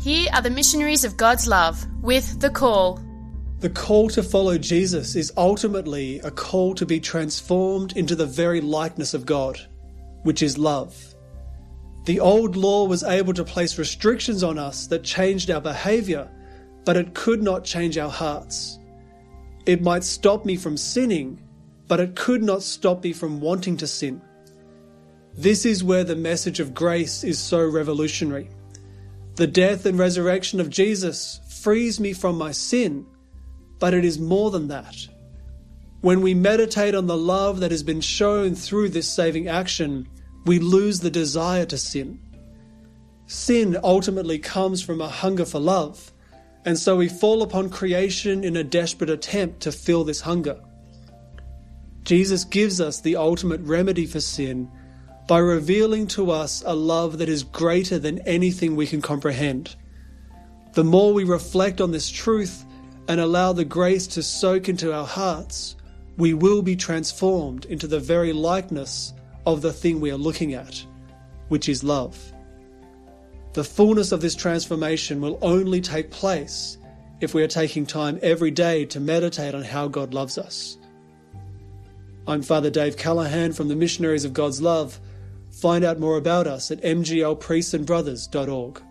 Here are the missionaries of God's love with the call. The call to follow Jesus is ultimately a call to be transformed into the very likeness of God, which is love. The old law was able to place restrictions on us that changed our behavior, but it could not change our hearts. It might stop me from sinning, but it could not stop me from wanting to sin. This is where the message of grace is so revolutionary. The death and resurrection of Jesus frees me from my sin, but it is more than that. When we meditate on the love that has been shown through this saving action, we lose the desire to sin. Sin ultimately comes from a hunger for love, and so we fall upon creation in a desperate attempt to fill this hunger. Jesus gives us the ultimate remedy for sin by revealing to us a love that is greater than anything we can comprehend. The more we reflect on this truth and allow the grace to soak into our hearts, we will be transformed into the very likeness of the thing we are looking at, which is love. The fullness of this transformation will only take place if we are taking time every day to meditate on how God loves us. I'm Father Dave Callaghan from the Missionaries of God's Love. Find out more about us at mglpriestsandbrothers.org.